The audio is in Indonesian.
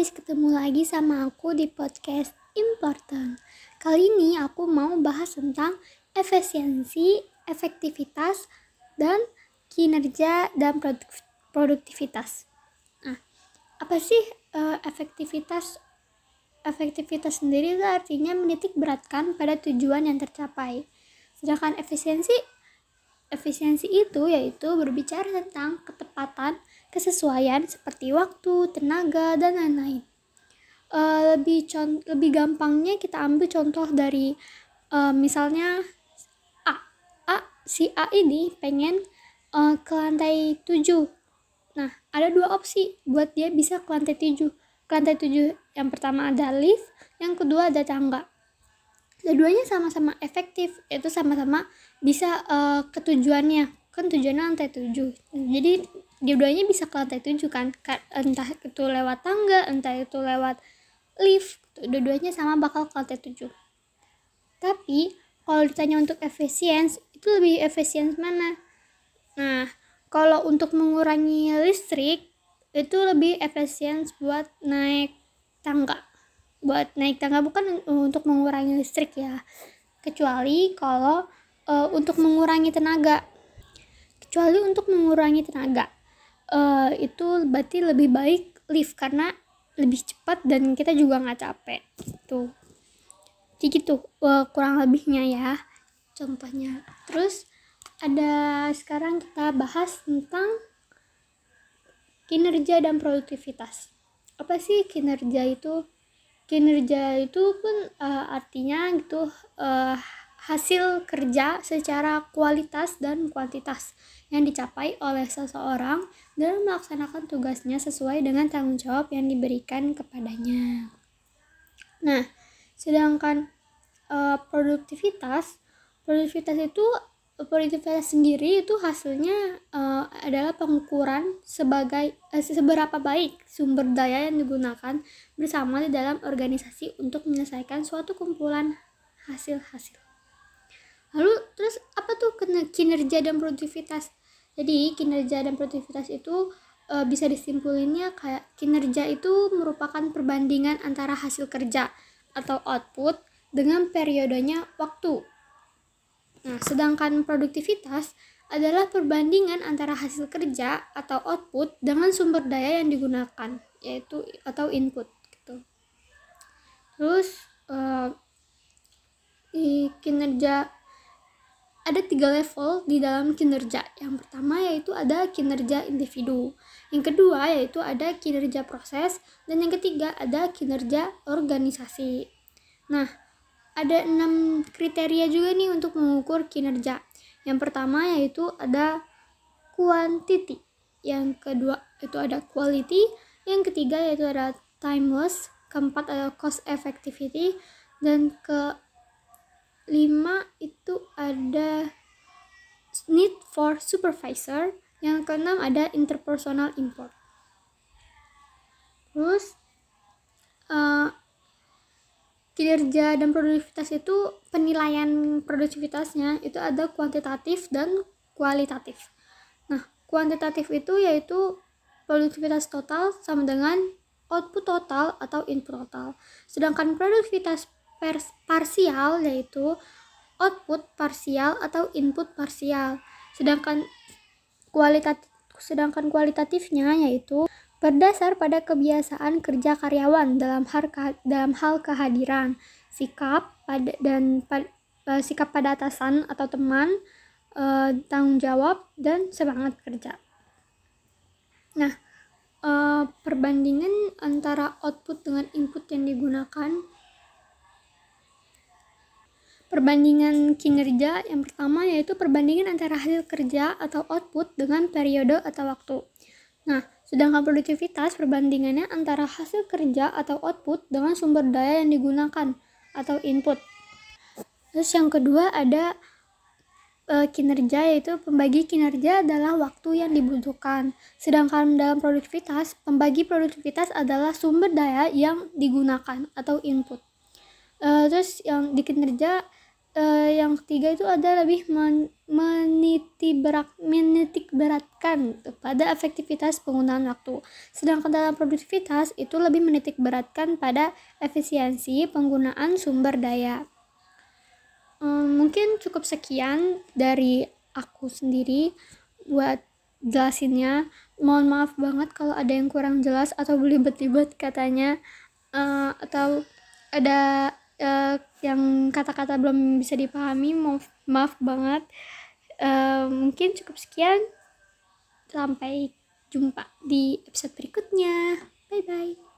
guys, ketemu lagi sama aku di podcast Important. Kali ini aku mau bahas tentang efisiensi, efektivitas, dan kinerja dan produk- produktivitas. Nah, apa sih uh, efektivitas? Efektivitas sendiri itu artinya menitik beratkan pada tujuan yang tercapai. Sedangkan efisiensi Efisiensi itu yaitu berbicara tentang ketepatan, kesesuaian seperti waktu, tenaga, dan lain-lain. Uh, lebih lebih gampangnya kita ambil contoh dari uh, misalnya A. A si A ini pengen uh, ke lantai 7. Nah, ada dua opsi buat dia bisa ke lantai 7. Ke lantai 7 yang pertama ada lift, yang kedua ada tangga keduanya sama-sama efektif itu sama-sama bisa uh, ke tujuannya kan tujuannya lantai tujuh jadi dua-duanya bisa ke lantai tujuh kan? Entah itu lewat tangga entah itu lewat lift dua-duanya sama bakal ke lantai tujuh. Tapi kalau ditanya untuk efisiens itu lebih efisien mana? Nah kalau untuk mengurangi listrik itu lebih efisien buat naik tangga. Buat naik tangga bukan untuk mengurangi listrik ya. Kecuali kalau uh, untuk mengurangi tenaga. Kecuali untuk mengurangi tenaga uh, itu berarti lebih baik lift karena lebih cepat dan kita juga nggak capek. Gitu jadi gitu uh, kurang lebihnya ya. Contohnya. Terus ada sekarang kita bahas tentang kinerja dan produktivitas. Apa sih kinerja itu? Kinerja itu pun uh, artinya gitu uh, hasil kerja secara kualitas dan kuantitas yang dicapai oleh seseorang dalam melaksanakan tugasnya sesuai dengan tanggung jawab yang diberikan kepadanya. Nah, sedangkan uh, produktivitas, produktivitas itu produktivitas sendiri itu hasilnya uh, adalah pengukuran sebagai uh, seberapa baik sumber daya yang digunakan bersama di dalam organisasi untuk menyelesaikan suatu kumpulan hasil-hasil. Lalu terus apa tuh kinerja dan produktivitas? Jadi kinerja dan produktivitas itu uh, bisa disimpulinnya kayak kinerja itu merupakan perbandingan antara hasil kerja atau output dengan periodenya waktu Nah, sedangkan produktivitas adalah perbandingan antara hasil kerja atau output dengan sumber daya yang digunakan, yaitu atau input gitu. Terus di kinerja ada tiga level di dalam kinerja. Yang pertama yaitu ada kinerja individu. Yang kedua yaitu ada kinerja proses dan yang ketiga ada kinerja organisasi. Nah, ada enam kriteria juga nih untuk mengukur kinerja. Yang pertama yaitu ada quantity, yang kedua itu ada quality, yang ketiga yaitu ada timeless, keempat ada cost effectivity, dan ke lima itu ada need for supervisor, yang keenam ada interpersonal import. Terus uh, kinerja dan produktivitas itu penilaian produktivitasnya itu ada kuantitatif dan kualitatif. Nah, kuantitatif itu yaitu produktivitas total sama dengan output total atau input total. Sedangkan produktivitas parsial yaitu output parsial atau input parsial. Sedangkan kualitatif sedangkan kualitatifnya yaitu berdasar pada kebiasaan kerja karyawan dalam hal dalam hal kehadiran, sikap pada dan pad, uh, sikap pada atasan atau teman, uh, tanggung jawab dan semangat kerja. Nah, uh, perbandingan antara output dengan input yang digunakan Perbandingan kinerja yang pertama yaitu perbandingan antara hasil kerja atau output dengan periode atau waktu. Nah, sedangkan produktivitas perbandingannya antara hasil kerja atau output dengan sumber daya yang digunakan atau input. Terus yang kedua ada e, kinerja yaitu pembagi kinerja adalah waktu yang dibutuhkan. Sedangkan dalam produktivitas, pembagi produktivitas adalah sumber daya yang digunakan atau input. E, terus yang di kinerja uh, yang ketiga itu ada lebih men meniti berat menitik beratkan pada efektivitas penggunaan waktu. Sedangkan dalam produktivitas itu lebih menitik beratkan pada efisiensi penggunaan sumber daya. Um, mungkin cukup sekian dari aku sendiri buat jelasinnya. Mohon maaf banget kalau ada yang kurang jelas atau belibet-libet katanya uh, atau ada uh, yang kata-kata belum bisa dipahami maaf, maaf banget. Uh, mungkin cukup sekian. Sampai jumpa di episode berikutnya. Bye bye